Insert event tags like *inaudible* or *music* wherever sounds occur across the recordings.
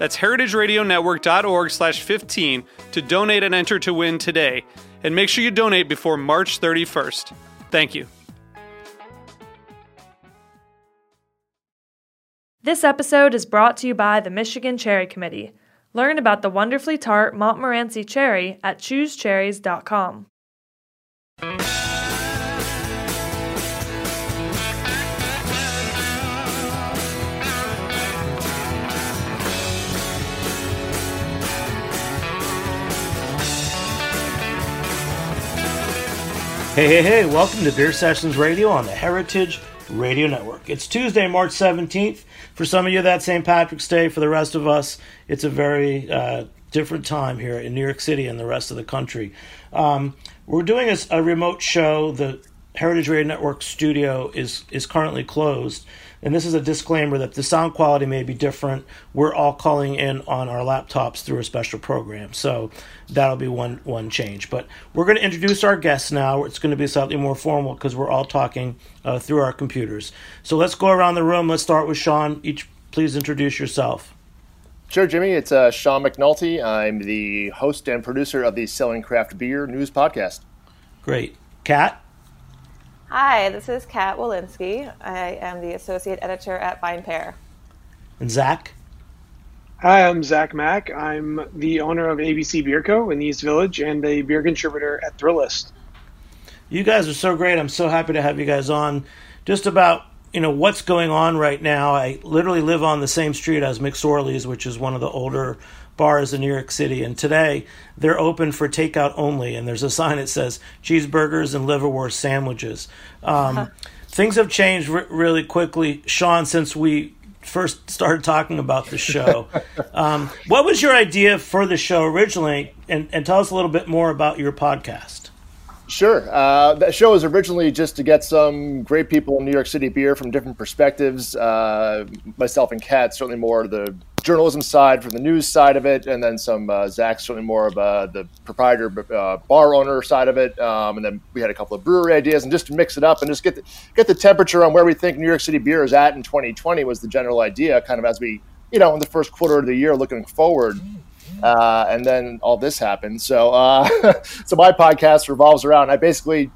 That's heritageradionetwork.org slash 15 to donate and enter to win today. And make sure you donate before March 31st. Thank you. This episode is brought to you by the Michigan Cherry Committee. Learn about the wonderfully tart Montmorency cherry at choosecherries.com. Hey, hey, hey, welcome to Beer Sessions Radio on the Heritage Radio Network. It's Tuesday, March 17th. For some of you, that's St. Patrick's Day. For the rest of us, it's a very uh, different time here in New York City and the rest of the country. Um, we're doing a, a remote show. The Heritage Radio Network studio is, is currently closed. And this is a disclaimer that the sound quality may be different. We're all calling in on our laptops through a special program. So that'll be one one change. But we're going to introduce our guests now. It's going to be slightly more formal because we're all talking uh, through our computers. So let's go around the room. Let's start with Sean. Each, please introduce yourself. Sure, Jimmy. It's uh, Sean McNulty. I'm the host and producer of the Selling Craft Beer News Podcast. Great. Kat? Hi, this is Kat Wolinski. I am the associate editor at VinePair. And Zach? Hi, I'm Zach Mack. I'm the owner of ABC Beer Co. in the East Village and a beer contributor at Thrillist. You guys are so great. I'm so happy to have you guys on. Just about you know what's going on right now. I literally live on the same street as McSorley's, which is one of the older bars in New York City. And today they're open for takeout only. And there's a sign that says cheeseburgers and liverwurst sandwiches. Um, things have changed really quickly, Sean, since we first started talking about the show. *laughs* um, what was your idea for the show originally? And, and tell us a little bit more about your podcast. Sure. Uh, that show was originally just to get some great people in New York City beer from different perspectives. Uh, myself and Kat, certainly more the journalism side from the news side of it, and then some uh, certainly more of uh, the proprietor, uh, bar owner side of it. Um, and then we had a couple of brewery ideas, and just to mix it up and just get the, get the temperature on where we think New York City beer is at in 2020 was the general idea, kind of as we, you know, in the first quarter of the year looking forward. Uh, and then all this happened. So, uh, *laughs* so my podcast revolves around. I basically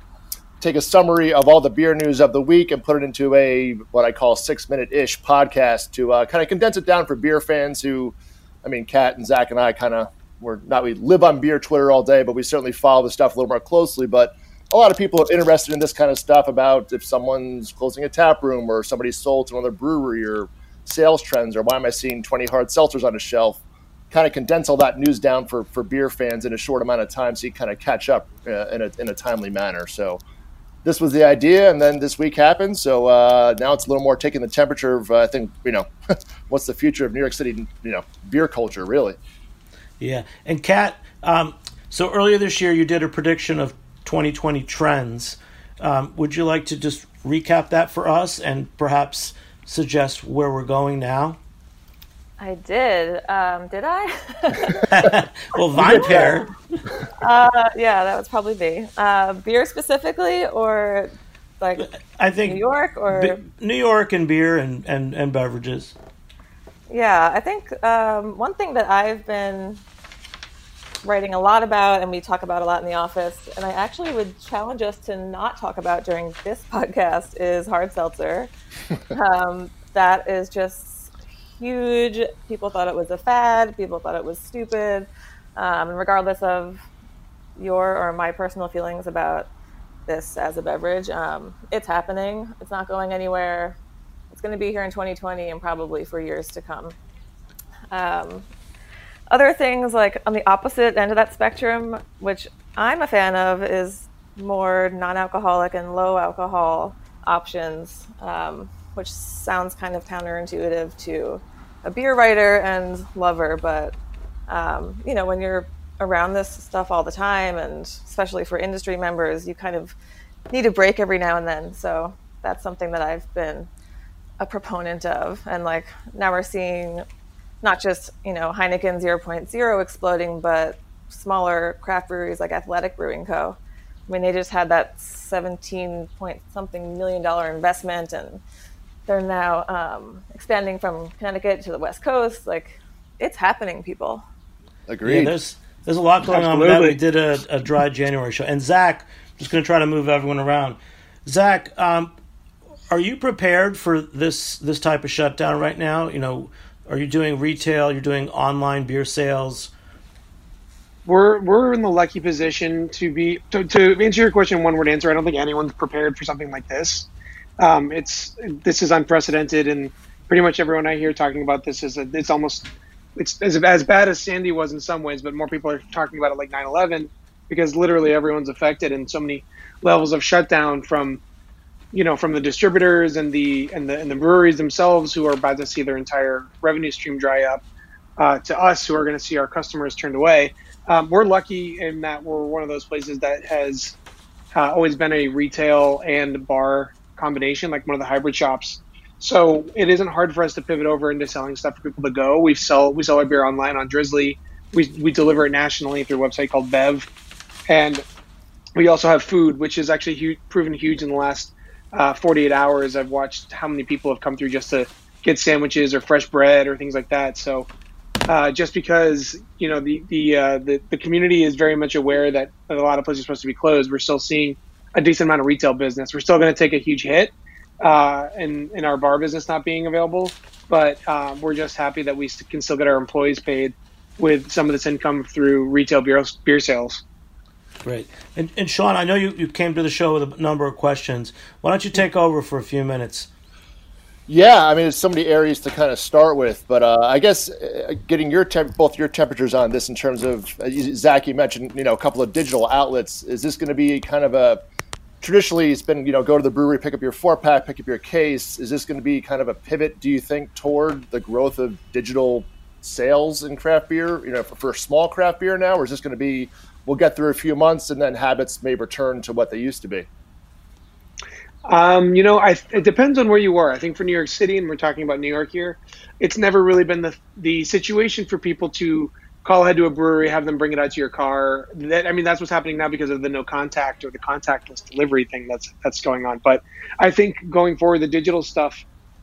take a summary of all the beer news of the week and put it into a what I call six minute ish podcast to uh, kind of condense it down for beer fans who, I mean, Kat and Zach and I kind of we're not we live on beer Twitter all day, but we certainly follow the stuff a little more closely. But a lot of people are interested in this kind of stuff about if someone's closing a tap room or somebody's sold to another brewery or sales trends or why am I seeing 20 hard seltzers on a shelf kind of condense all that news down for, for beer fans in a short amount of time so you kind of catch up uh, in, a, in a timely manner. So this was the idea, and then this week happened. So uh, now it's a little more taking the temperature of, uh, I think, you know, *laughs* what's the future of New York City, you know, beer culture, really. Yeah. And Kat, um, so earlier this year you did a prediction of 2020 trends. Um, would you like to just recap that for us and perhaps suggest where we're going now? I did. Um, did I? *laughs* well, *laughs* VinePair. uh, yeah, that was probably me. Uh, beer specifically, or like I think New York or Be- New York and beer and, and, and beverages. Yeah, I think um, one thing that I've been writing a lot about, and we talk about a lot in the office, and I actually would challenge us to not talk about during this *laughs* podcast is hard seltzer. um, that is just huge. People thought it was a fad. People thought it was stupid. Um, regardless of your or my personal feelings about this as a beverage. Um, it's happening. It's not going anywhere. It's going to be here in 2020 and probably for years to come. Um, other things like on the opposite end of that spectrum, which I'm a fan of, is more non-alcoholic and low alcohol options, um, which sounds kind of counterintuitive to a beer writer and lover, but um, you know when you're around this stuff all the time, and especially for industry members, you kind of need a break every now and then. So that's something that I've been a proponent of, and like now we're seeing not just you know Heineken 0.0 exploding, but smaller craft breweries like Athletic Brewing Co. I mean, they just had that 17 point something million dollar investment, and they're now um, expanding from Connecticut to the West Coast. Like, it's happening, people. Agreed. Yeah, there's there's a lot going on with that. We did a, a dry January show, and Zach, just going to try to move everyone around. Zach, um, are you prepared for this this type of shutdown right now? You know, are you doing retail? You're doing online beer sales. We're we're in the lucky position to be to, to answer your question one word answer. I don't think anyone's prepared for something like this. Um, it's this is unprecedented, and pretty much everyone I hear talking about this is a, it's almost it's as, as bad as Sandy was in some ways, but more people are talking about it like 9/11 because literally everyone's affected and so many levels of shutdown from you know from the distributors and the and the and the breweries themselves who are about to see their entire revenue stream dry up uh, to us who are going to see our customers turned away. Um, we're lucky in that we're one of those places that has uh, always been a retail and bar combination, like one of the hybrid shops. So it isn't hard for us to pivot over into selling stuff for people to go. We sell we sell our beer online on Drizly. We, we deliver it nationally through a website called Bevv, and we also have food, which is actually huge, proven huge in the last uh, 48 hours. I've watched how many people have come through just to get sandwiches or fresh bread or things like that. So uh, just because you know the the, uh, the, the community is very much aware that a lot of places are supposed to be closed, we're still seeing a decent amount of retail business. We're still going to take a huge hit uh, in in our bar business not being available, but um, we're just happy that we can still get our employees paid with some of this income through retail beer beer sales. Great. And, and Sean, I know you, you came to the show with a number of questions. Why don't you take over for a few minutes? Yeah, I mean, it's so many areas to kind of start with, but uh, I guess uh, getting your temp- both your temperatures on this in terms of uh, Zach, you mentioned you know a couple of digital outlets. Is this going to be kind of a traditionally it's been you know go to the brewery, pick up your four pack, pick up your case. Is this going to be kind of a pivot? Do you think toward the growth of digital sales in craft beer? You know, for, for small craft beer now, or is this going to be we'll get through a few months and then habits may return to what they used to be? Um, you know, I, it depends on where you are. I think for New York City, and we're talking about New York here, it's never really been the the situation for people to call ahead to a brewery, have them bring it out to your car. That I mean, that's what's happening now because of the no contact or the contactless delivery thing that's that's going on. But I think going forward, the digital stuff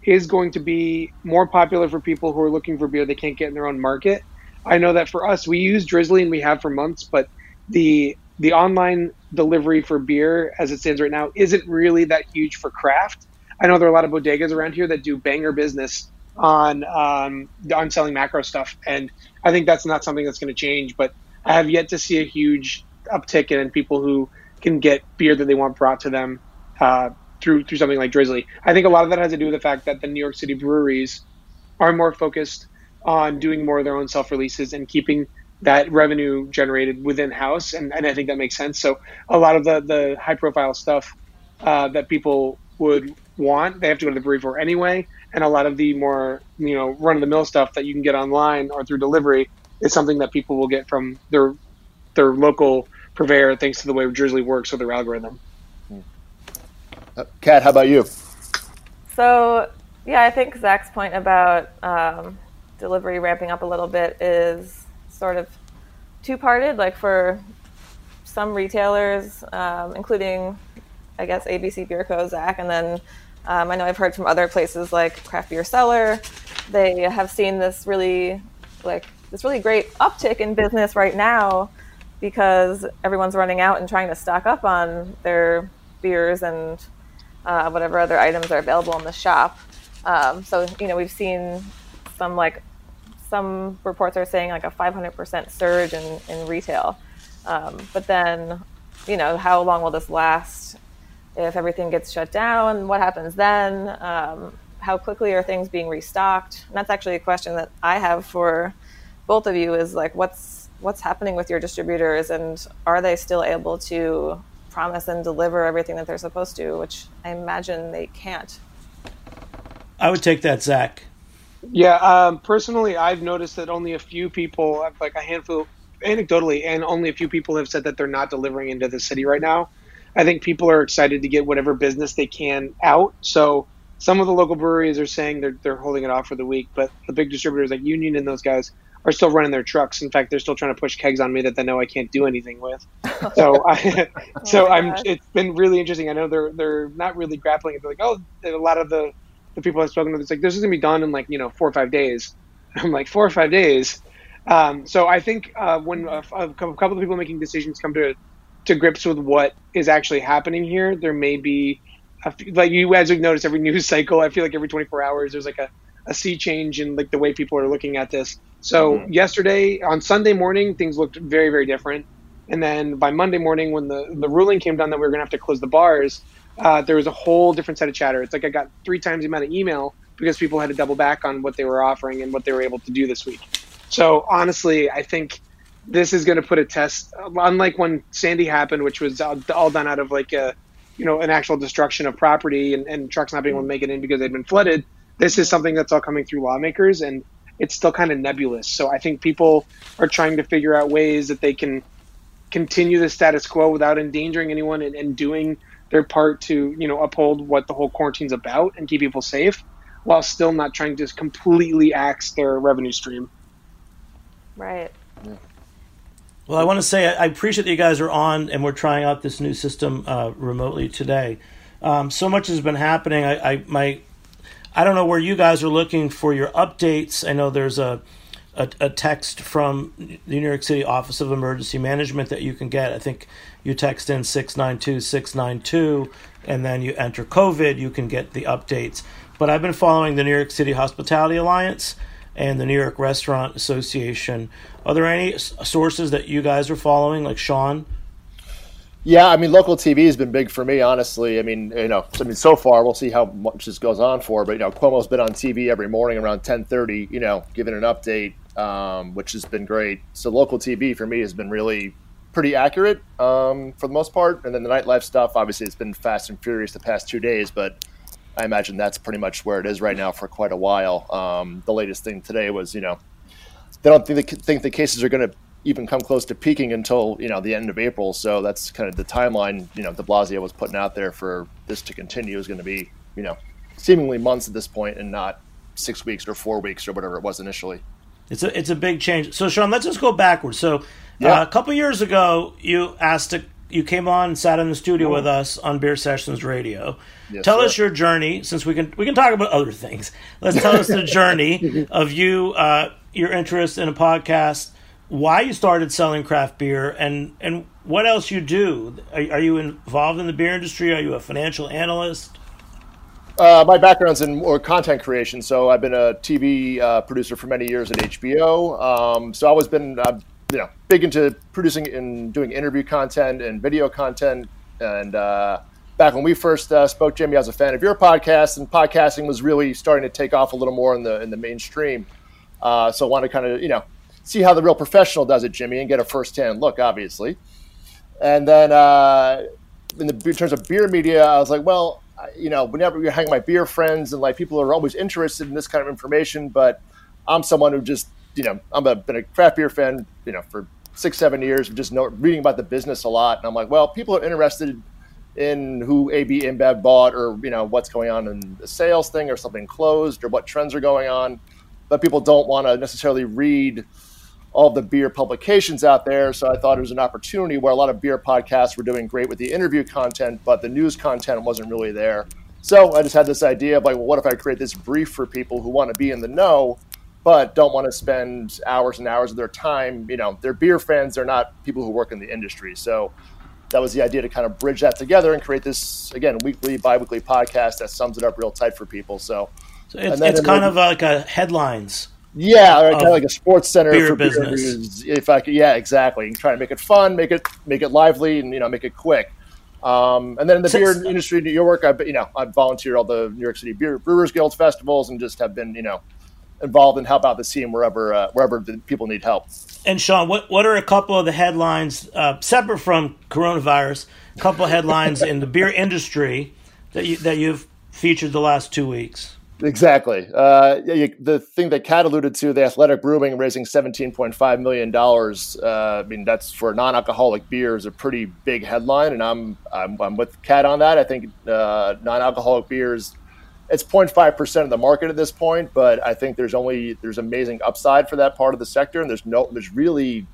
is going to be more popular for people who are looking for beer they can't get in their own market. I know that for us, we use Drizly and we have for months, but the the online delivery for beer as it stands right now isn't really that huge for craft. I know there are a lot of bodegas around here that do banger business on um, on selling macro stuff, and I think that's not something that's going to change. But I have yet to see a huge uptick in people who can get beer that they want brought to them uh, through through something like Drizly. I think a lot of that has to do with the fact that the New York City breweries are more focused on doing more of their own self releases and keeping that revenue generated within house, and, and I think that makes sense. So a lot of the the high profile stuff uh, that people would want, they have to go to the brewery for anyway, and a lot of the more you know run of the mill stuff that you can get online or through delivery is something that people will get from their their local purveyor thanks to the way Drizly works with their algorithm. Uh, Kat, how about you? So yeah, I think Zach's point about um, delivery ramping up a little bit is sort of two parted. Like for some retailers, um, including I guess ABC Beer Co. Zach, and then um, I know I've heard from other places like Craft Beer Cellar. They have seen this really like this really great uptick in business right now because everyone's running out and trying to stock up on their beers and uh, whatever other items are available in the shop. Um, so you know we've seen some like some reports are saying like a 500% surge in, in retail. Um, but then you know, how long will this last? If everything gets shut down, what happens then? Um, how quickly are things being restocked? And that's actually a question that I have for both of you is like, what's what's happening with your distributors, and are they still able to promise and deliver everything that they're supposed to? Which I imagine they can't. I would take that, Zach. Yeah, um, personally, I've noticed that only a few people, like a handful, anecdotally, and only a few people have said that they're not delivering into the city right now. I think people are excited to get whatever business they can out. So some of the local breweries are saying they're they're holding it off for the week, but the big distributors like Union and those guys are still running their trucks. In fact, they're still trying to push kegs on me that they know I can't do anything with. *laughs* So, I, *laughs* so Oh I'm. It's been really interesting. I know they're they're not really grappling. It, they're like, oh, a lot of the the people I've spoken with, it's like this is gonna be done in like you know four or five days. *laughs* I'm like four or five days. Um, so I think uh, when a, a couple of people making decisions come to to grips with what is actually happening here, there may be a few, like you as we've noticed every *laughs* news cycle. I feel like every 24 hours there's like a, a sea change in like the way people are looking at this. So Mhm. yesterday on Sunday morning things looked very very different, and then by Monday morning when the the ruling came down that we were gonna have to close the bars, uh, there was a whole different set of chatter. It's like I got three times the amount of email because people had to double back on what they were offering and what they were able to do this week. So honestly, I think this is going to put a test. Unlike when Sandy happened, which was all, done out of like a, you know, an actual destruction of property and, and trucks not being able to make it in because they'd been flooded. This is something that's all coming through lawmakers, and it's still kind of nebulous. So I think people are trying to figure out ways that they can continue the status quo without endangering anyone and, and doing their part to, you know, uphold what the whole quarantine's about and keep people safe, while still not trying to completely axe their revenue stream. Right. Well, I want to say I appreciate that you guys are on and we're trying out this new system uh, remotely today. Um, so much has been happening. I, I my I don't know where you guys are looking for your updates. I know there's a, a a text from the New York City Office of Emergency Management that you can get. I think you text in six nine two six nine two, and then you enter COVID. You can get the updates. But I've been following the New York City Hospitality Alliance and the New York Restaurant Association. Are there any sources that you guys are following, like Sean? Yeah, I mean, local TV has been big for me, honestly. I mean, you know, I mean, so far we'll see how much this goes on for, but you know, Cuomo's been on TV every morning around ten thirty, you know, giving an update, um, which has been great. So local TV for me has been really pretty accurate um, for the most part, and then the nightlife stuff, obviously, it's been fast and furious the past two days, but I imagine that's pretty much where it is right now for quite a while. Um, the latest thing today was, you know, they don't think think the cases are going to even come close to peaking until you know the end of April. So that's kind of the timeline. You know, De Blasio was putting out there for this to continue is going to be you know seemingly months at this point, and not six weeks or four weeks or whatever it was initially. It's a it's a big change. So Sean, let's just go backwards. So Yeah. uh, a couple years ago, you asked to, you came on and sat in the studio with us on Beer Sessions Radio. Yes, tell sir. us your journey, since we can we can talk about other things. Let's tell us the *laughs* journey of you, uh, your interest in a podcast, why you started selling craft beer, and and what else you do. Are, are you involved in the beer industry? Are you a financial analyst? Uh, my background's in more content creation, so I've been a TV uh, producer for many years at HBO. Um, so I've always been, uh, you know, big into producing and doing interview content and video content. And uh, back when we first uh, spoke, Jimmy, I was a fan of your podcast, and podcasting was really starting to take off a little more in the in the mainstream. Uh, so I wanted to kind of, you know, see how the real professional does it, Jimmy, and get a firsthand look, obviously. And then uh, in, the, in terms of beer media, I was like, well, you know, whenever hanging with my beer friends and like people are always interested in this kind of information, but I'm someone who just, you know, I'm a, been a craft beer fan, you know, for six, seven years, just know, reading about the business a lot. And I'm like, well, people are interested in who AB InBev bought or, you know, what's going on in the sales thing or something closed or what trends are going on. But people don't want to necessarily read all the beer publications out there. So I thought it was an opportunity where a lot of beer podcasts were doing great with the interview content, but the news content wasn't really there. So I just had this idea of like, well, what if I create this brief for people who want to be in the know, but don't want to spend hours and hours of their time? You know, they're beer fans, they're not people who work in the industry. So that was the idea to kind of bridge that together and create this, again, weekly, bi weekly podcast that sums it up real tight for people. So So it's, it's kind the- of like a headlines Yeah, or kind of like a sports center beer for business. beer news. If I could, yeah, exactly. You try to make it fun, make it make it lively, and you know, make it quick. Um, and then in the So- beer industry in New York, I've you know I've volunteered all the New York City Beer Brewers Guild festivals and just have been you know involved and help out the scene wherever uh, wherever the people need help. And Sean, what what are a couple of the headlines uh, separate from coronavirus? A couple of headlines *laughs* in the beer industry that you that you've featured the last two weeks. Exactly. Uh, you, the thing that Kat alluded to, the Athletic Brewing raising $17.5 million. Uh, I mean, that's for non-alcoholic beer is a pretty big headline, and I'm I'm, I'm with Kat on that. I think uh, non-alcoholic beers, it's 0.5 percent of the market at this point, but I think there's only there's amazing upside for that part of the sector, and there's no there's really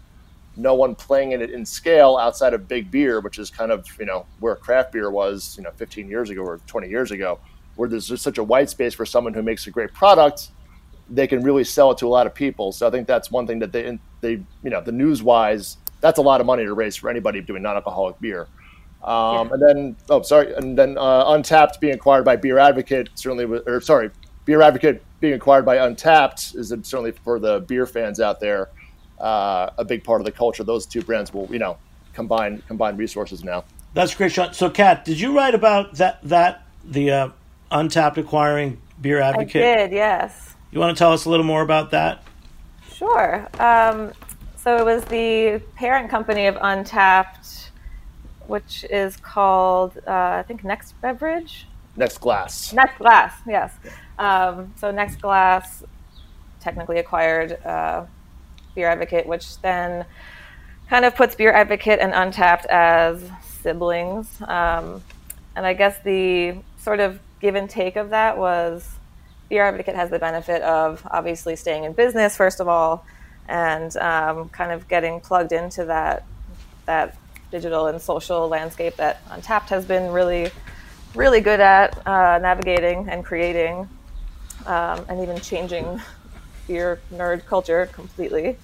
no one playing in it in scale outside of big beer, which is kind of you know where craft beer was you know 15 years ago or 20 years ago, where there's just such a white space for someone who makes a great product, they can really sell it to a lot of people. So I think that's one thing that they they you know the news wise, that's a lot of money to raise for anybody doing non-alcoholic beer. Um, And then oh sorry, and then uh, Untappd being acquired by Beer Advocate certainly was- or sorry Beer Advocate being acquired by Untappd is certainly for the beer fans out there uh, a big part of the culture. Those two brands will, you know, combine combine resources now. That's a great, Sean. So, Kat, did you write about that that the uh, Untappd acquiring Beer Advocate. I Advocate? did, yes. You want to tell us a little more about that? Sure. Um, so it was the parent company of Untappd, which is called, uh, I think, Next Beverage. Next glass. Next Glass, yes. Um, so Next Glass technically acquired uh, Beer Advocate, which then kind of puts Beer Advocate and Untappd as siblings. Um, and I guess the sort of give and take of that was Beer Advocate has the benefit of obviously staying in business first of all, and um, kind of getting plugged into that that digital and social landscape that Untappd has been really really good at uh, navigating and creating, um, and even changing beer nerd culture completely.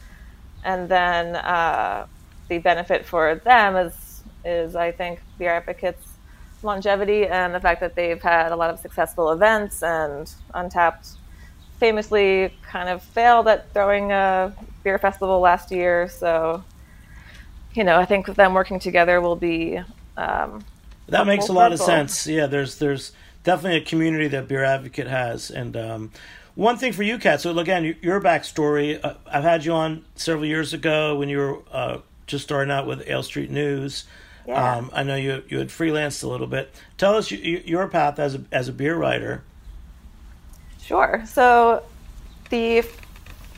And then uh, the benefit for them is is I think beer advocates longevity and the fact that they've had a lot of successful events and Untappd famously kind of failed at throwing a beer festival last year. So, you know, I think them working together will be um, That makes a lot of sense. Yeah, there's there's definitely a community that Beer Advocate has, and um, one thing for you, Kat. So again, your- your backstory. Uh, I've had you on several years ago when you were uh, just starting out with Ale Street News. Yeah. Um, I know you you had freelanced a little bit. Tell us your, your path as a as a beer writer. Sure. So the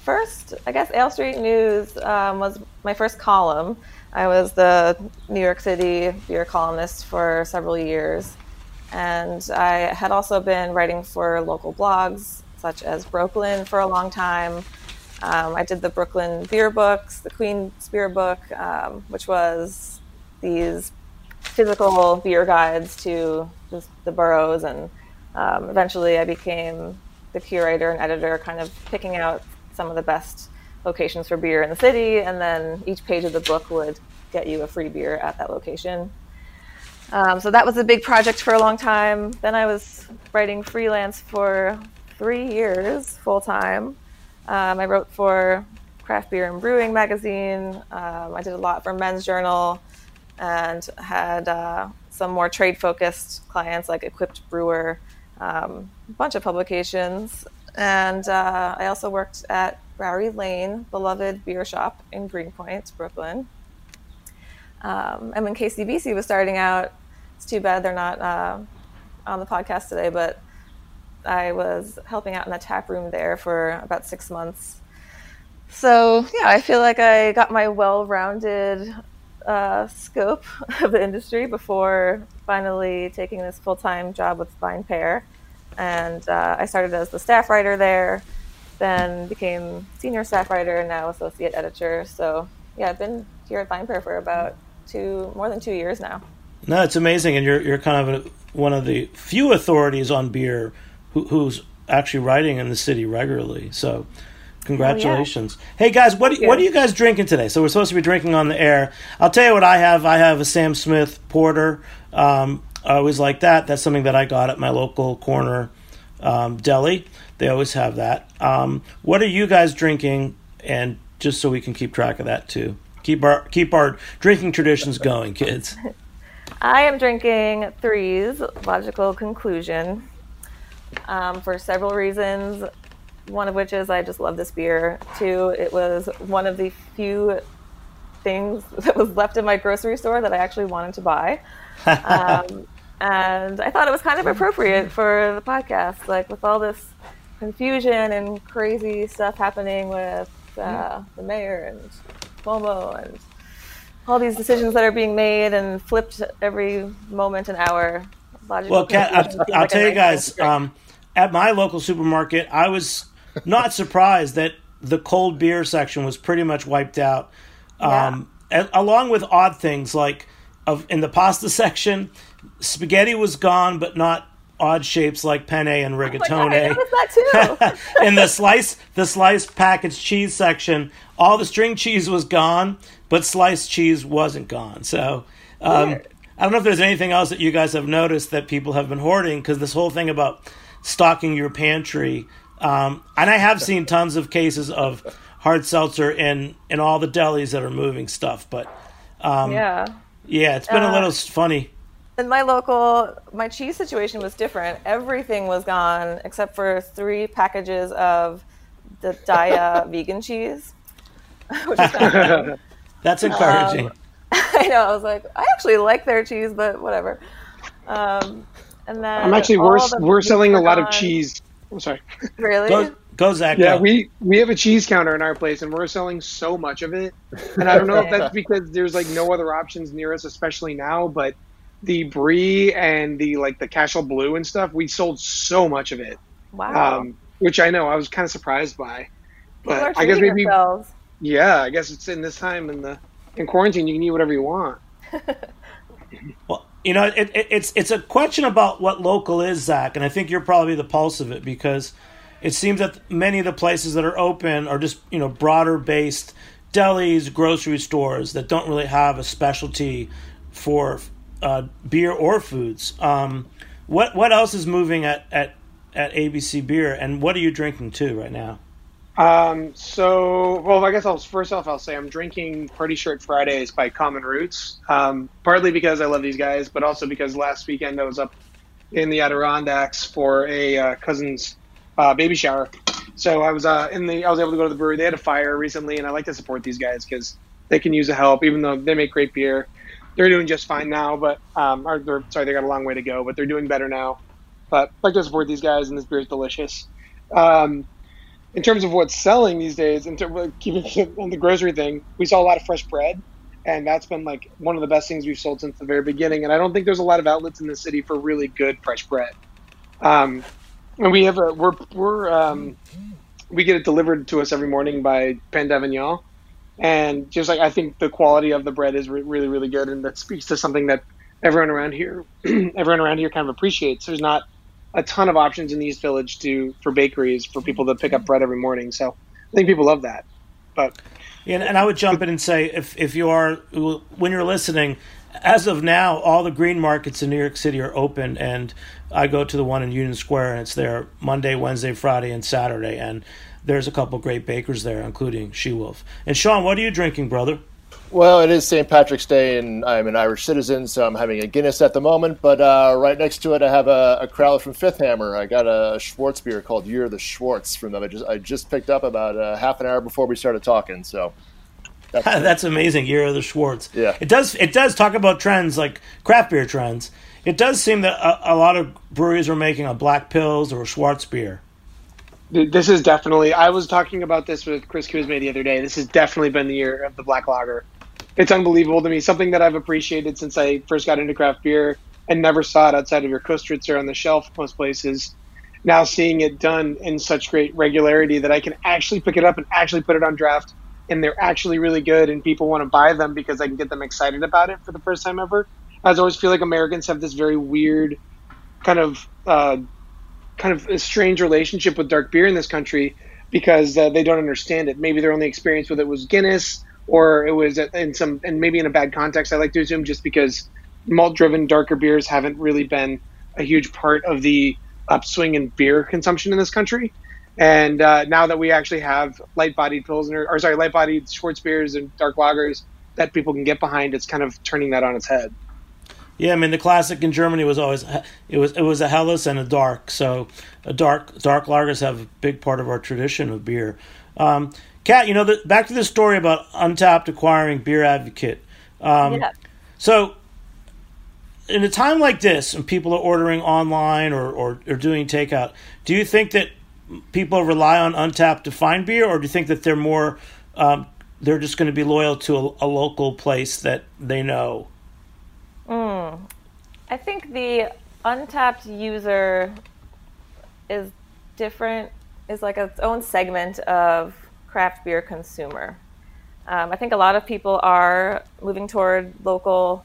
first, I guess, Ale Street News um, was my first column. I was the New York City beer columnist for several years. And I had also been writing for local blogs such as Brooklyn for a long time. Um, I did the Brooklyn Beer Books, the Queen's Beer Book, um, which was these physical beer guides to the, the boroughs. And um, eventually I became the curator and editor, kind of picking out some of the best locations for beer in the city. And then each page of the book would get you a free beer at that location. Um, so that was a big project for a long time. Then I was writing freelance for three years full time. Um, I wrote for Craft Beer and Brewing magazine. Um, I did a lot for Men's Journal and had uh, some more trade focused clients like Equipped Brewer, um, a bunch of publications. And uh, I also worked at Brouwerij Lane, beloved beer shop in Greenpoint, Brooklyn. Um, and when KCBC was starting out, it's too bad they're not uh, on the podcast today, but I was helping out in the tap room there for about six months. So, yeah, I feel like I got my well rounded uh, scope *laughs* of the industry before finally taking this full time job with VinePair. And uh, I started as the staff writer there, then became senior staff writer, and now associate editor. So, yeah, I've been here at VinePair for about two, more than two years now. No, it's amazing, and you're you're kind of a, one of the few authorities on beer who, who's actually writing in the city regularly. So, congratulations! Hey guys, what do, what are you guys drinking today? So we're supposed to be drinking on the air. I'll tell you what I have. I have a Sam Smith Porter. Um, I always like that. That's something that I got at my local corner um, deli. They always have that. Um, what are you guys drinking? And just so we can keep track of that too. Keep our keep our drinking traditions going, kids. *laughs* I am drinking Threes Logical Conclusion um, for several reasons. One of which is I just love this beer. Two, it was one of the few things *laughs* that was left in my grocery store that I actually wanted to buy. *laughs* Um, and I thought it was kind of appropriate for the podcast, like with all this confusion and crazy stuff happening with uh, the mayor and Cuomo and all these decisions that are being made and flipped every moment and hour. Logical Well, Kat, I'll, I'll like tell you guys. Um, at my local supermarket, I was not surprised that the cold beer section was pretty much wiped out, um, a- along with odd things like of in the pasta *laughs* section, spaghetti was gone, but not odd shapes like penne and Oh my God. I noticed that too. *laughs* in the slice the sliced packaged cheese section, all the string cheese was gone, but sliced cheese wasn't gone. So um, I don't know if there's anything else that you guys have noticed that people have been hoarding because this whole thing about stocking your pantry, um, and I have seen tons of cases of hard seltzer in in all the delis that are moving stuff, but um, yeah. yeah. it's been a Uh, little funny. In my local, my cheese situation was different. Everything was gone except for three packages of the Daiya *laughs* vegan cheese. *laughs* Which is kind of *laughs* That's um, encouraging. I know. I was like, I actually like their cheese, but whatever. Um, and then I'm actually we're we're selling a were lot of cheese. I'm sorry. Really? go, go, Zach. Yeah, go. we we have a cheese counter in our place, and we're selling so much of it. And I don't know if that's because there's like no other options near us, especially now. But the brie and the like the Cashel Blue and stuff, we sold so much of it, wow. um, which I know I was kind of surprised by. People are But I guess treating maybe themselves. yeah, I guess it's in this time in the in quarantine, you can eat whatever you want. *laughs* Well, you know, it, it, it's it's a question about what local is, Zach, and I think you're probably the pulse of it because it seems that many of the places that are open are just you know broader based delis, grocery stores that don't really have a specialty for uh, beer or foods. Um, what what else is moving at, at at ABC Beer, and what are you drinking too right now? Um, so, well, I guess I'll first off I'll say I'm drinking Party Shirt Fridays by Common Roots. Um, partly because I love these guys, but also because last weekend I was up in the Adirondacks for a uh, cousin's uh, baby shower. So I was uh, in the I was able to go to the brewery. They had a fire recently, and I like to support these guys because they can use the help, even though they make great beer. They're doing just fine now, but um, or they're sorry, they got a long way to go, but they're doing better now. But I like to support these guys, and this beer is delicious. Um, in terms of what's selling these days, in terms of keeping *laughs* on the grocery thing, we saw a lot of fresh bread, and that's been like one of the best things we've sold since the very beginning. And I don't think there's a lot of outlets in the city for really good fresh bread. Um, and we have a we're we're um, we get it delivered to us every morning by Pain d'Avignon, and just like I think the quality of the bread is re- really really good, and that speaks to something that everyone around here *clears throat* everyone around here kind of appreciates. There's not a ton of options in the East Village to for bakeries for people to pick up bread every morning. So I think people love that. But Yeah, and, I would jump in and say, if if you are when you're listening, as of now, all the green markets in New York City are open, and I go to the one in Union Square, and it's there Monday, Wednesday, Friday, and Saturday, and there's a couple great bakers there, including She Wolf. And Sean, what are you drinking, brother? Well, it is St. Patrick's Day, and I'm an Irish citizen, so I'm having a Guinness at the moment. But uh, right next to it, I have a, a crowler from Fifth Hammer. I got a Schwarz beer called Year of the Schwarz from them. I just I just picked up about uh, half an hour before we started talking. So that's, *laughs* That's amazing. Year of the Schwarz. Yeah. it does. It does talk about trends like craft beer trends. It does seem that a, a lot of breweries are making a black pils or a Schwarz beer. this is definitely. I was talking about this with Chris Kuzma the other day. This has definitely been the year of the black lager. It's unbelievable to me. Something that I've appreciated since I first got into craft beer and never saw it outside of your Kostritzer on the shelf most places. Now seeing it done in such great regularity that I can actually pick it up and actually put it on draft, and they're actually really good, and people want to buy them because I can get them excited about it for the first time ever. I always feel like Americans have this very weird kind of uh, kind of a strange relationship with dark beer in this country because uh, they don't understand it. Maybe their only experience with it was Guinness, or it was in some and maybe in a bad context. I like to assume just because malt-driven darker beers haven't really been a huge part of the upswing in beer consumption in this country. And uh, now that we actually have light-bodied pilsner, or sorry, light-bodied Schwarz beers and dark lagers that people can get behind, it's kind of turning that on its head. Yeah, I mean the classic in Germany was always it was it was a helles and a dark. So a dark dark lagers have a big part of our tradition of beer. Um, Kat, you know, the, back to this story about Untappd acquiring Beer Advocate. Um, Yeah. So, in a time like this, when people are ordering online or, or, or doing takeout, do you think that people rely on Untappd to find beer, or do you think that they're more um, they're just going to be loyal to a, a local place that they know? I think the Untappd user is different, is like its own segment of craft beer consumer. Um, I think a lot of people are moving toward local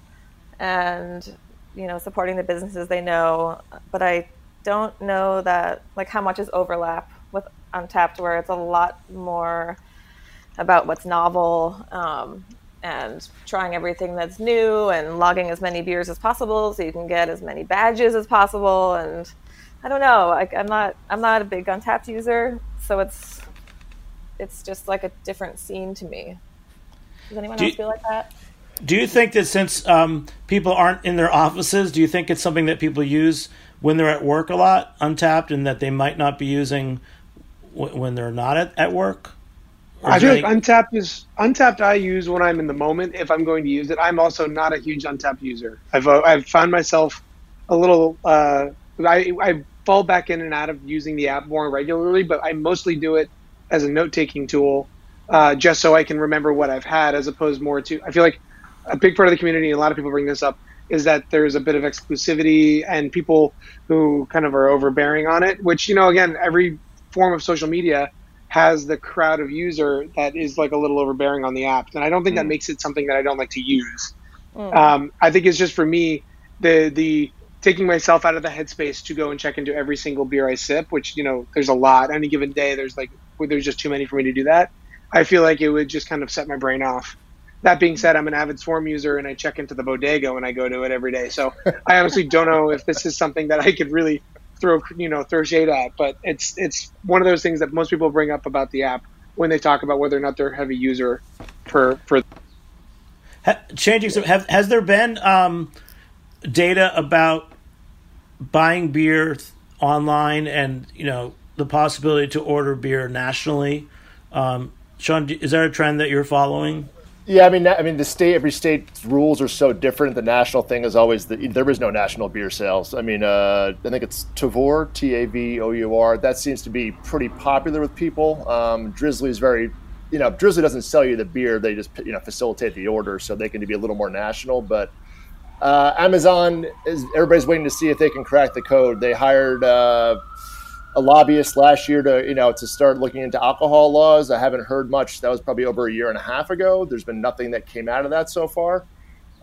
and you know supporting the businesses they know, but I don't know that like how much is overlap with Untappd, where it's a lot more about what's novel um, and trying everything that's new and logging as many beers as possible so you can get as many badges as possible and i don't know i'm not i'm not a big Untappd user so it's it's just like a different scene to me does anyone Do else you- feel like that Do you think that since um, people aren't in their offices, do you think it's something that people use when they're at work a lot, Untappd, and that they might not be using w- when they're not at, at work? Or I is feel like Untappd is Untappd. I use when I'm in the moment if I'm going to use it. I'm also not a huge Untappd user. I've uh, I've found myself a little. Uh, I I fall back in and out of using the app more regularly, but I mostly do it as a note taking tool, uh, just so I can remember what I've had, as opposed more to. I feel like a big part of the community, and a lot of people bring this up, is that there's a bit of exclusivity and people who kind of are overbearing on it. Which you know, again, every form of social media has the crowd of user that is like a little overbearing on the app, and I don't think that makes it something that I don't like to use. Um, I think it's just for me the the taking myself out of the headspace to go and check into every single beer I sip, which you know there's a lot. Any given day, there's like there's just too many for me to do that. I feel like it would just kind of set my brain off. That being said, I'm an avid Swarm user and I check into the bodega when I go to it every day. So I honestly don't know if this is something that I could really throw you know throw shade at, but it's it's one of those things that most people bring up about the app when they talk about whether or not they're a heavy user for for ha- changing some have has there been um, data about buying beer online and you know the possibility to order beer nationally um, sean is there a trend that you're following Yeah, I mean, I mean, the state, every state's rules are so different. The national thing is always the, there is no national beer sales. I mean, uh, I think it's Tavour, T A V O U R. That seems to be pretty popular with people. Um, Drizly is very, you know, Drizly doesn't sell you the beer; they just you know facilitate the order, so they can be a little more national. But uh, Amazon is everybody's waiting to see if they can crack the code. They hired. Uh, a lobbyist last year to you know to start looking into alcohol laws. I haven't heard much. That was probably over a year and a half ago. There's been nothing that came out of that so far.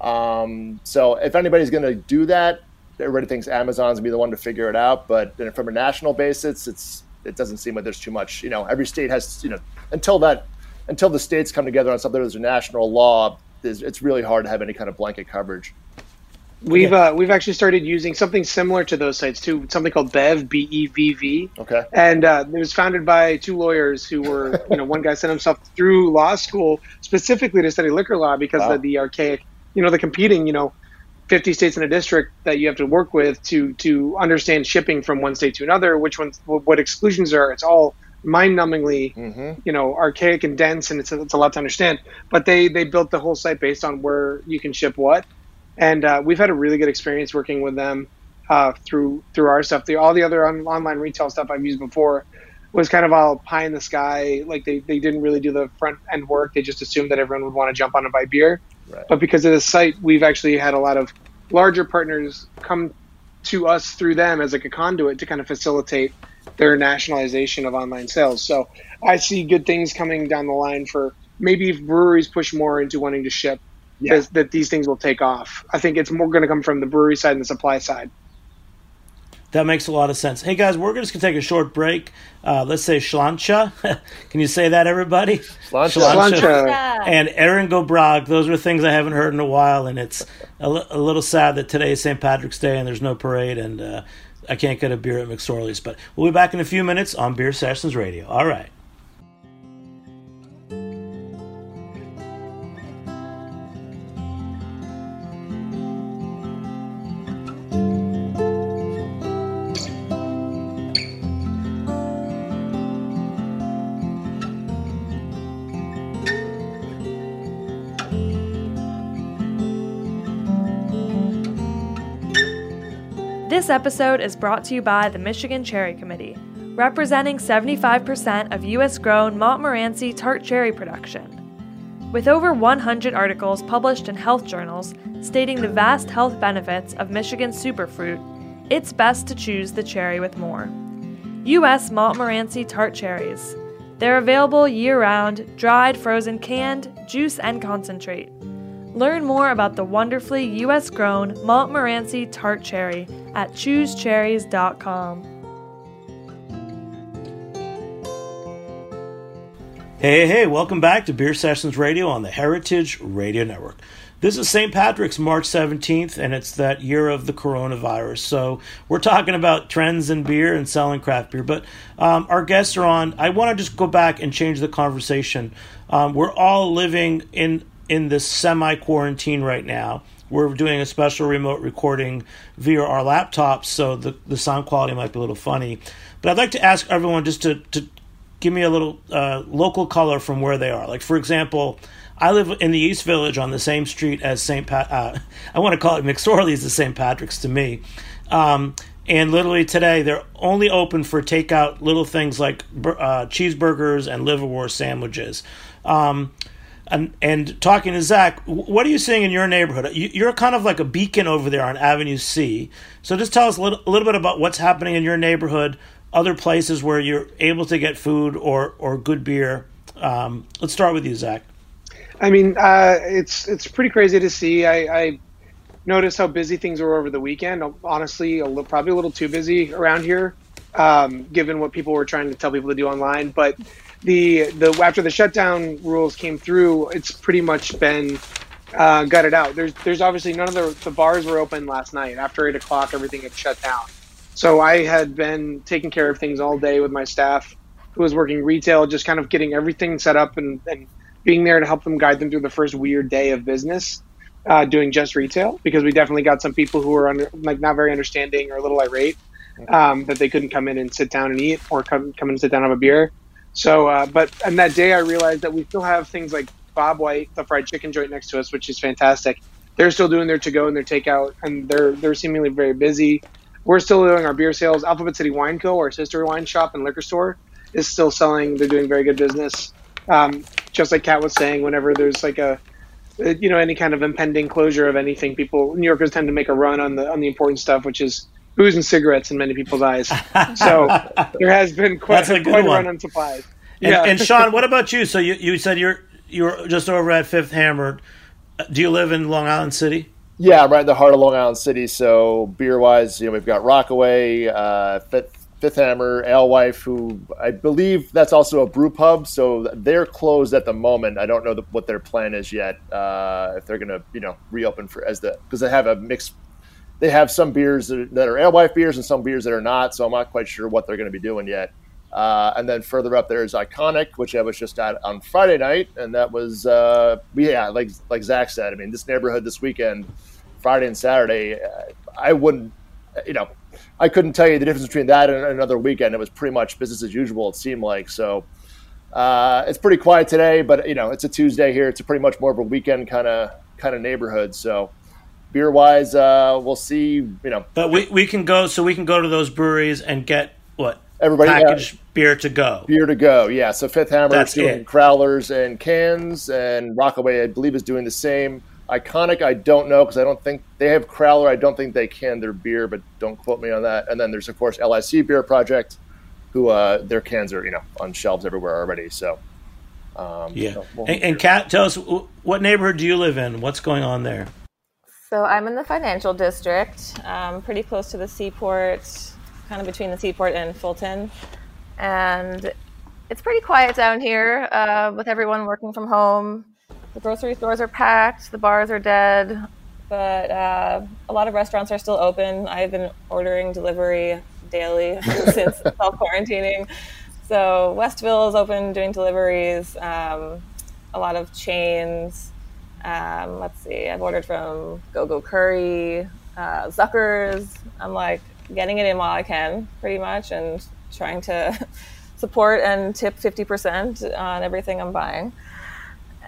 Um, so if anybody's going to do that, everybody thinks Amazon's gonna be the one to figure it out. But from a national basis, it's it doesn't seem like there's too much. You know, every state has you know until that until the states come together on something that's a national law. It's really hard to have any kind of blanket coverage. We've uh, we've actually started using something similar to those sites too, something called Bevv B E V V, Okay. and uh, it was founded by two lawyers who were, you know, one guy sent himself through law school specifically to study liquor law because Wow. of the archaic, you know, the competing, you know, fifty states in a district that you have to work with to to understand shipping from one state to another, which ones, what exclusions are. It's all mind-numbingly, Mm-hmm. you know, archaic and dense, and it's a, it's a lot to understand. But they they built the whole site based on where you can ship what, and uh, we've had a really good experience working with them uh, through through our stuff. The, all the other on, online retail stuff I've used before was kind of all pie in the sky. Like they, they didn't really do the front end work. They just assumed that everyone would want to jump on and buy beer. Right. But because of this site, we've actually had a lot of larger partners come to us through them as like a conduit to kind of facilitate their nationalization of online sales. So I see good things coming down the line for maybe if breweries push more into wanting to ship, Yeah. that, that these things will take off. I think it's more going to come from the brewery side and the supply side. That makes a lot of sense. Hey guys, we're just gonna take a short break. Uh, let's say Sláinte. *laughs* Can you say that, everybody? Sláinte. Sláinte. Yeah. and Erin go Bragh. Those are things I haven't heard in a while, and it's a, little sad that today is St. Patrick's Day and there's no parade. And uh, I can't get a beer at McSorley's. But we'll be back in a few minutes on Beer Sessions Radio. All right. This episode is brought to you by the Michigan Cherry Committee, representing 75% of U.S. grown Montmorency tart cherry production. With over 100 articles published in health journals stating the vast health benefits of Michigan superfruit, it's best to choose the cherry with more. U.S. Montmorency tart cherries. They're available year round, dried, frozen, canned, juice, and concentrate. Learn more about the wonderfully U.S. grown Montmorency tart cherry at choosecherries.com. Hey, hey, welcome back to Beer Sessions Radio on the Heritage Radio Network. This is St. Patrick's March 17th, and it's that year of the coronavirus. So we're talking about trends in beer and selling craft beer. But um, our guests are on. I want to just go back and change the conversation. Um, we're all living in in this semi quarantine right now. We're doing a special remote recording via our laptops, so the, the sound quality might be a little funny. But I'd like to ask everyone just to, to give me a little uh, local color from where they are. Like, for example, I live in the East Village on the same street as St. Pat. Uh, *laughs* I want to call it McSorley's the St. Patrick's to me. Um, and literally today, they're only open for takeout little things like uh, cheeseburgers and liverwurst sandwiches. Um, and, and talking to Zach, what are you seeing in your neighborhood? You, are kind of like a beacon over there on Avenue C. So just tell us a little, a little bit about what's happening in your neighborhood, other places where you're able to get food or, or good beer. Um, let's start with you, Zach. I mean, uh, it's it's pretty crazy to see. I, I noticed how busy things were over the weekend. Honestly, a little, probably a little too busy around here, um, given what people were trying to tell people to do online. But the the after the shutdown rules came through, it's pretty much been uh, gutted out. There's there's obviously none of the the bars were open last night. After eight o'clock, everything had shut down. So I had been taking care of things all day with my staff, who was working retail, just kind of getting everything set up and, and being there to help them guide them through the first weird day of business, uh, doing just retail. Because we definitely got some people who were under, like not very understanding or a little irate um, that they couldn't come in and sit down and eat or come come and sit down and have a beer. So, uh, but on that day, I realized that we still have things like Bobwhite, the fried chicken joint next to us, which is fantastic. They're still doing their to go and their takeout, and they're they're seemingly very busy. We're still doing our beer sales. Alphabet City Wine Co., our sister wine shop and liquor store, is still selling. They're doing very good business. Um, just like Kat was saying, whenever there's like a you know any kind of impending closure of anything, people New Yorkers tend to make a run on the on the important stuff, which is booze and cigarettes in many people's eyes. So *laughs* there has been quite, a, quite a run on supplies. And, yeah. and Sean, what *laughs* about you? So you, you said you're you're just over at Fifth Hammer. Do you live in Long Island City? Yeah, I'm right in the heart of Long Island City. So beer wise, you know, we've got Rockaway, uh, Fifth, Fifth Hammer, Alewife, who I believe that's also a brew pub. So they're closed at the moment. I don't know the, what their plan is yet. Uh, if they're going to, you know, reopen for as the because they have a mixed they have some beers that are, that are alewife beers and some beers that are not. So I'm not quite sure what they're going to be doing yet. Uh, and then further up there is Iconic, which I was just at on Friday night, and that was uh, yeah, like like Zach said. I mean, this neighborhood this weekend, Friday and Saturday, uh, I wouldn't, you know, I couldn't tell you the difference between that and another weekend. It was pretty much business as usual. It seemed like so. Uh, it's pretty quiet today, but you know, it's a Tuesday here. It's a pretty much more of a weekend kind of kind of neighborhood. So beer wise, uh, we'll see. You know, but we we can go so we can go to those breweries and get what everybody packaged yeah, beer to go. Beer to go, yeah. So Fifth Hammer is doing it. crowlers and cans, and Rockaway, I believe, is doing the same. Iconic, I don't know because I don't think they have crowler. I don't think they can their beer, but don't quote me on that. And then there's of course LIC Beer Project, who uh, their cans are you know on shelves everywhere already. So um, yeah. So we'll and, and Kat, tell us what neighborhood do you live in? What's going on there? So I'm in the financial district, um, pretty close to the seaport, kind of between the seaport and Fulton, and it's pretty quiet down here uh, with everyone working from home. The grocery stores are packed, the bars are dead. but uh, a lot of restaurants are still open. I've been ordering delivery daily *laughs* since *laughs* self quarantining. So Westville is open doing deliveries. Um, a lot of chains. Um, let's see. I've ordered from Go Go Curry, uh, Zuckers. I'm like getting it in while I can, pretty much, and trying to *laughs* support and tip 50% on everything I'm buying.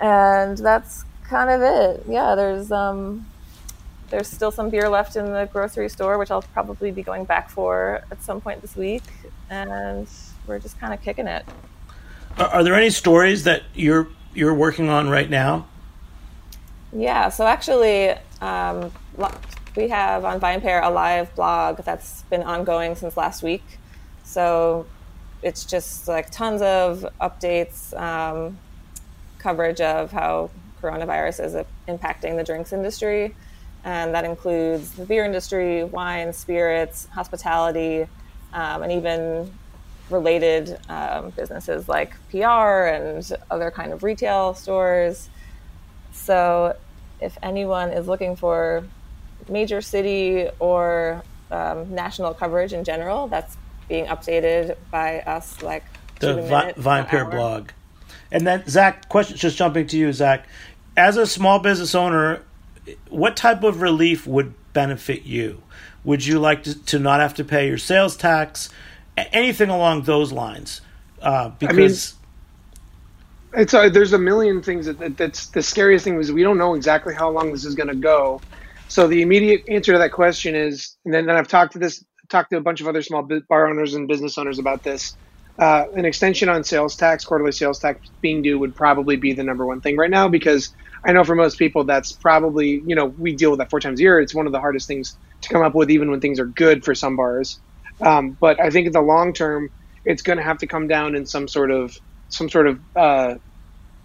And that's kind of it. Yeah, there's um, there's still some beer left in the grocery store, which I'll probably be going back for at some point this week. And we're just kind of kicking it. Are there any stories that you're you're working on right now? Yeah, so actually, um, we have on VinePair a live blog that's been ongoing since last week. So it's just like tons of updates, um, coverage of how coronavirus is impacting the drinks industry. And that includes the beer industry, wine, spirits, hospitality, um, and even related um, businesses like PR and other kind of retail stores. So, if anyone is looking for major city or um, national coverage in general, that's being updated by us like the Vi- VinePair blog. And then Zach, question just jumping to you, Zach. As a small business owner, what type of relief would benefit you? Would you like to, to not have to pay your sales tax? anything along those lines. Uh, because I mean, it's uh, there's a million things that, that, that's the scariest thing is we don't know exactly how long this is going to go. So the immediate answer to that question is, and then, then I've talked to this, talked to a bunch of other small bar owners and business owners about this. Uh, an extension on sales tax, quarterly sales tax being due would probably be the number one thing right now because I know for most people that's probably you know we deal with that four times a year. It's one of the hardest things to come up with, even when things are good for some bars. Um, but I think in the long term, it's going to have to come down in some sort of some sort of uh,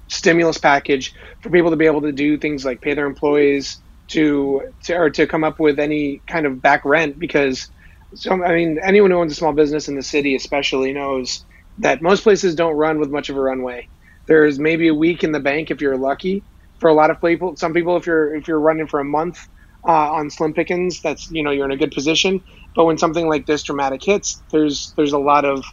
stimulus package for people to be able to do things like pay their employees to, to or to come up with any kind of back rent because so I mean anyone who owns a small business in the city especially knows that most places don't run with much of a runway. There's maybe a week in the bank if you're lucky. For a lot of people, some people if you're if you're running for a month uh, on slim pickings, that's you know you're in a good position. But when something like this dramatic hits, there's there's a lot of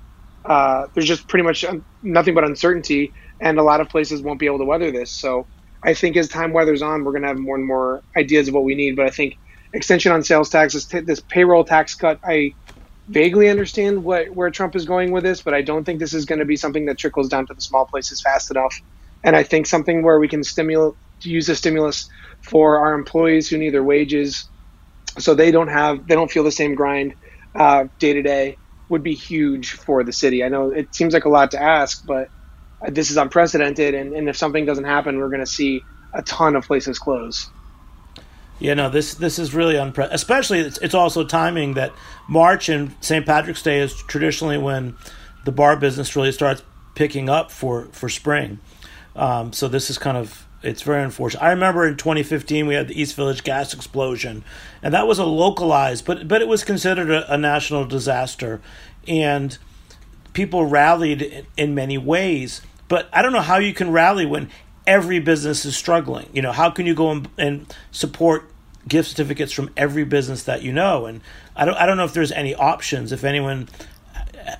uh, there's just pretty much nothing but uncertainty, and a lot of places won't be able to weather this. So I think as time weathers on, we're going to have more and more ideas of what we need. But I think extension on sales taxes, this payroll tax cut, I vaguely understand what where Trump is going with this, but I don't think this is going to be something that trickles down to the small places fast enough. And I think something where we can stimulate use the stimulus for our employees who need their wages so they don't have they don't feel the same grind day to day would be huge for the city. I know it seems like a lot to ask, but this is unprecedented, and, and if something doesn't happen, we're going to see a ton of places close. Yeah, no, this this is really unprecedented. Especially, it's, it's also timing that March and St. Patrick's Day is traditionally when the bar business really starts picking up for for spring. Um, so this is kind of it's very unfortunate. I remember in 2015 we had the East Village gas explosion, and that was a localized, but but it was considered a, a national disaster, and people rallied in, in many ways. But I don't know how you can rally when every business is struggling. You know, how can you go and, and support gift certificates from every business that you know? And I don't I don't know if there's any options if anyone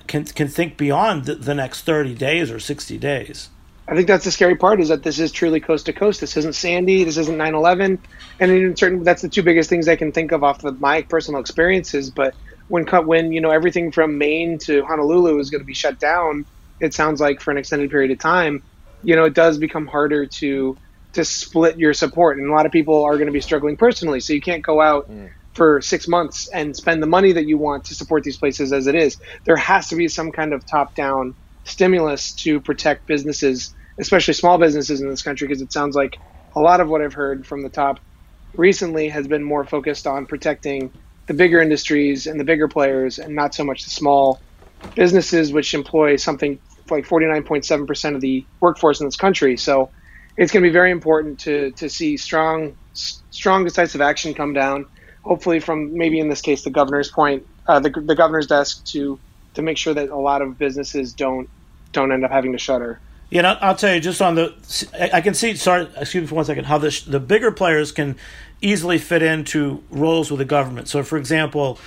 can can think beyond the, the next 30 days or 60 days. I think that's the scary part is that this is truly coast to coast. This isn't Sandy. This isn't 9/11, and in certain that's the two biggest things I can think of off of my personal experiences. But when when you know everything from Maine to Honolulu is going to be shut down, it sounds like for an extended period of time, you know, it does become harder to to split your support, and a lot of people are going to be struggling personally. So you can't go out. Mm. For six months and spend the money that you want to support these places as it is. There has to be some kind of top down stimulus to protect businesses, especially small businesses in this country, because it sounds like a lot of what I've heard from the top recently has been more focused on protecting the bigger industries and the bigger players and not so much the small businesses, which employ something like 49.7% of the workforce in this country. So it's going to be very important to, to see strong, strong decisive action come down, hopefully from maybe in this case, the governor's point, uh, the, the governor's desk to to make sure that a lot of businesses don't don't end up having to shutter. Yeah, I'll tell you just on the. I can see. Sorry, excuse me for one second. How the the bigger players can easily fit into roles with the government. So, for example,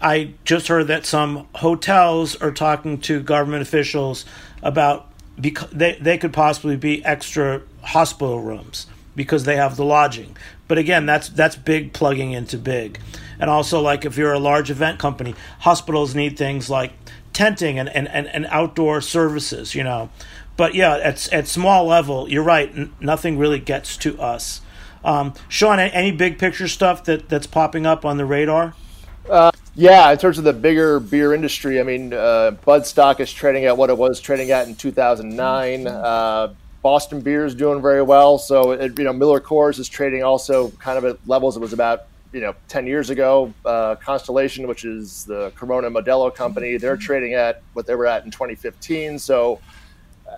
I just heard that some hotels are talking to government officials about because they, they could possibly be extra hospital rooms because they have the lodging. But again, that's that's big plugging into big. And also like if you're a large event company, hospitals need things like tenting and, and, and, and outdoor services, you know. But yeah, at at small level, you're right. N- nothing really gets to us. Um, Sean, any big picture stuff that, that's popping up on the radar? Uh, yeah, in terms of the bigger beer industry, I mean, uh, Bud stock is trading at what it was trading at in 2009. Uh, Boston Beer is doing very well. So, it, you know, Miller Coors is trading also kind of at levels it was about, you know, 10 years ago. Uh, Constellation, which is the Corona Modelo company, they're trading at what they were at in 2015. So,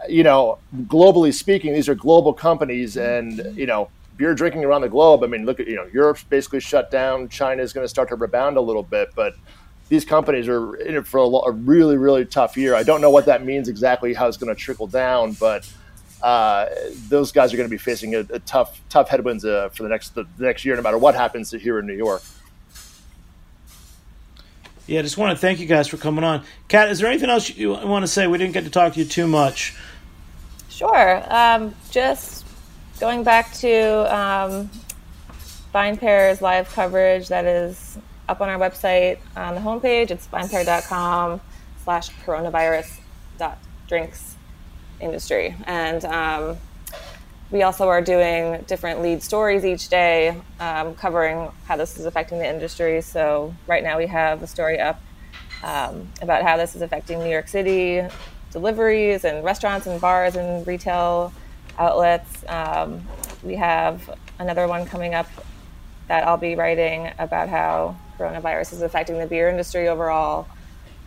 you know, globally speaking, these are global companies, and you know, beer drinking around the globe. I mean, look at you know, Europe's basically shut down. China is going to start to rebound a little bit, but these companies are in it for a, a really, really tough year. I don't know what that means exactly, how it's going to trickle down, but uh, those guys are going to be facing a, a tough, tough headwinds uh, for the next the, the next year, no matter what happens here in New York. Yeah, just want to thank you guys for coming on. Kat, is there anything else you want to say? We didn't get to talk to you too much. Sure. Um, just going back to um, VinePair's live coverage that is up on our website on the homepage. It's vinepair.com slash coronavirus dot drinks industry. And um, we also are doing different lead stories each day um, covering how this is affecting the industry. So right now we have a story up um, about how this is affecting New York City deliveries and restaurants and bars and retail outlets. Um, we have another one coming up that I'll be writing about how coronavirus is affecting the beer industry overall.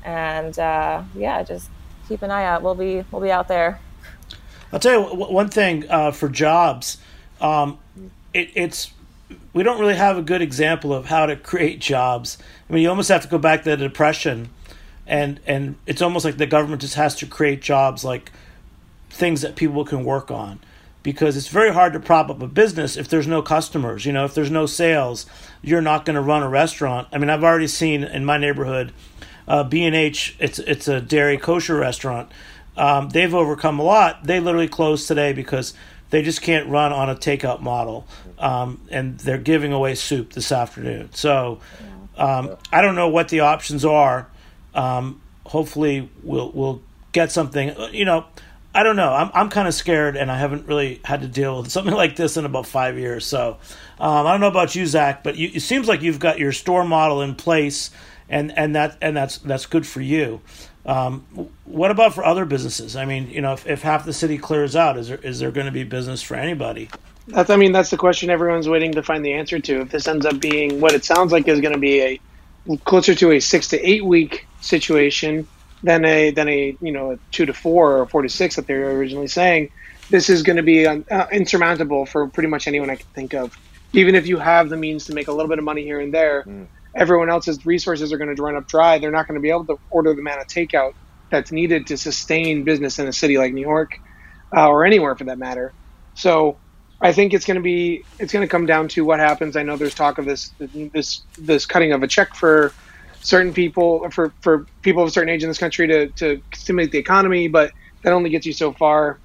And uh, yeah, just keep an eye out. We'll be we'll be out there. I'll tell you one thing uh, for jobs. Um, it, it's we don't really have a good example of how to create jobs. I mean, you almost have to go back to the depression, and and it's almost like the government just has to create jobs like things that people can work on because it's very hard to prop up a business if there's no customers. You know, if there's no sales, you're not going to run a restaurant. I mean, I've already seen in my neighborhood, uh, B and H. It's it's a dairy kosher restaurant. Um, they've overcome a lot. They literally closed today because they just can't run on a takeout model, um, and they're giving away soup this afternoon. So um, I don't know what the options are. Um, hopefully, we'll we'll get something. You know I don't know. I'm I'm kind of scared, and I haven't really had to deal with *laughs* something like this in about five years. So um, I don't know about you, Zach, but you, it seems like you've got your store model in place, and and that and that's that's good for you. Um, what about for other businesses? I mean, you know, if, if half the city clears out, is there is there going to be business for anybody? That's I mean, that's the question everyone's waiting to find the answer to. If this ends up being what it sounds like is going to be a closer to a six to eight week situation than a than a you know a two to four or four to six that they were originally saying. This is going to be uh, insurmountable for pretty much anyone I can think of. Even if you have the means to make a little bit of money here and there, mm. Everyone else's resources are going to run up dry. They're not going to be able to order the amount of takeout that's needed to sustain business in a city like New York uh, or anywhere for that matter. So I think it's going to be it's going to come down to what happens. I know there's talk of this this this cutting of a check for certain people for for people of a certain age in this country to to stimulate the economy, but that only gets you so far.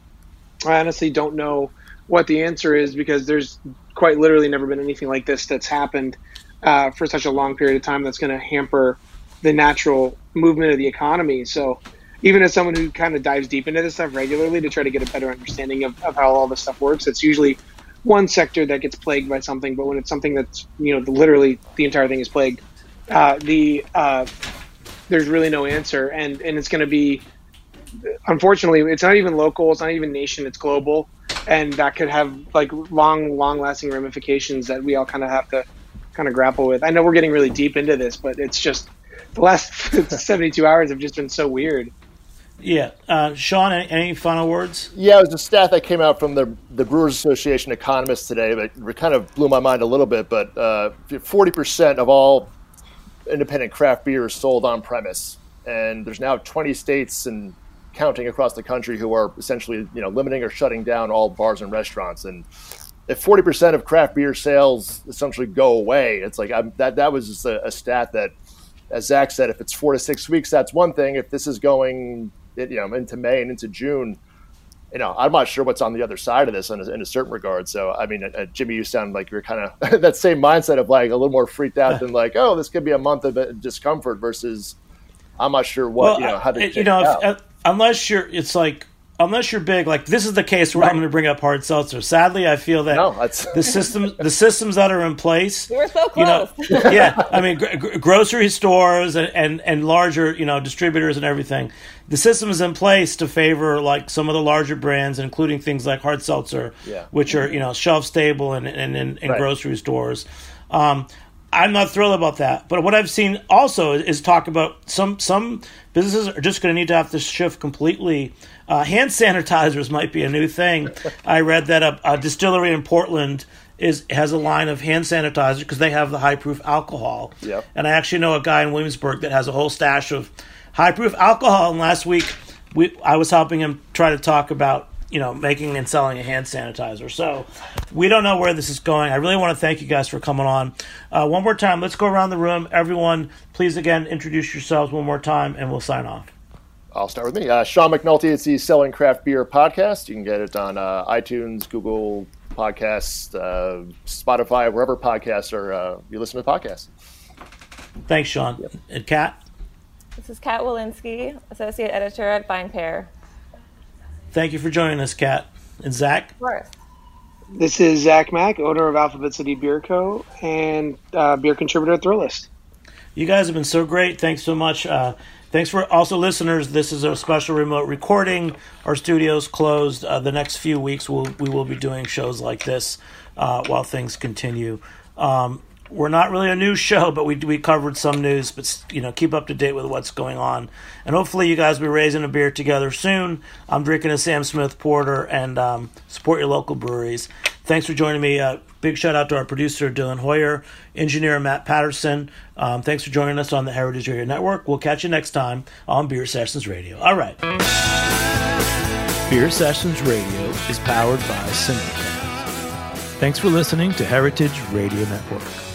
I honestly don't know what the answer is because there's quite literally never been anything like this that's happened uh, for such a long period of time that's going to hamper the natural movement of the economy. So even as someone who kind of dives deep into this stuff regularly to try to get a better understanding of, of how all this stuff works, it's usually one sector that gets plagued by something, but when it's something that's you know literally the entire thing is plagued uh, the uh, there's really no answer, and and it's going to be unfortunately it's not even local, it's not even nation, it's global, and that could have like long, long lasting ramifications that we all kind of have to kind of grapple with. I know we're getting really deep into this, but it's just the last *laughs* 72 hours have just been so weird. Yeah, uh, Sean, any, any, final words? Yeah, it was a stat that came out from the the Brewers Association economists today that kind of blew my mind a little bit. But uh, forty percent of all independent craft beer is sold on premise, and there's now 20 states and counting across the country who are essentially you know limiting or shutting down all bars and restaurants. And if forty percent of craft beer sales essentially go away, it's like I'm, that that was just a, a stat that, as Zach said, if it's four to six weeks, that's one thing. If this is going, you know, into May and into June, you know, I'm not sure what's on the other side of this in a, in a certain regard. So, I mean, uh, Jimmy, you sound like you're kind of *laughs* that same mindset of like a little more freaked out than like, oh, this could be a month of discomfort versus, I'm not sure what well, you know how to. You know, if, uh, unless you're, it's like unless you're big, like this is the case where right. I'm going to bring up hard seltzer. Sadly, I feel that no, the systems, the systems that are in place, we were so close. You know, *laughs* yeah, I mean, gr- grocery stores and, and and larger, you know, distributors and everything. The system is in place to favor like some of the larger brands, including things like hard seltzer, yeah. which are you know shelf stable and and in, in right. grocery stores. Um, I'm not thrilled about that. But what I've seen also is talk about some some businesses are just going to need to have to shift completely. Uh, hand sanitizers might be a new thing. I read that a, a, distillery in Portland is has a line of hand sanitizer because they have the high proof alcohol. Yep. And I actually know a guy in Williamsburg that has a whole stash of high proof alcohol. And last week, we I was helping him try to talk about you know, making and selling a hand sanitizer. So we don't know where this is going. I really want to thank you guys for coming on. Uh, one more time, let's go around the room. Everyone, please again introduce yourselves one more time, and we'll sign off. I'll start with me. Uh, Sean McNulty. It's the Selling Craft Beer podcast. You can get it on uh, iTunes, Google Podcasts, uh, Spotify, wherever podcasts are. Uh, you listen to podcasts. Thanks, Sean. Yep. And Kat. This is Kat Wolinski, associate editor at VinePair. Thank you for joining us, Kat. And Zach? Of course. This is Zach Mack, owner of Alphabet City Beer Co. and uh, beer contributor at Thrillist. You guys have been so great. Thanks so much. Uh, thanks for also listeners. This is a special remote recording. Our studio's closed. Uh, the next few weeks, we'll, we will be doing shows like this uh, while things continue. Um, we're not really a news *laughs* show, but we we covered some news. But you know, keep up to date with what's going on, and hopefully, you guys will be raising a beer together soon. I'm drinking a Sam Smith Porter, and um, support your local breweries. Thanks for joining me. Uh, big shout out to our producer Dylan Hoyer, engineer Matt Patterson. Um, thanks for joining us on the Heritage Radio Network. We'll catch you next time on Beer Sessions Radio. All right. Beer Sessions Radio is powered by Simplecast. Thanks for listening to Heritage Radio Network.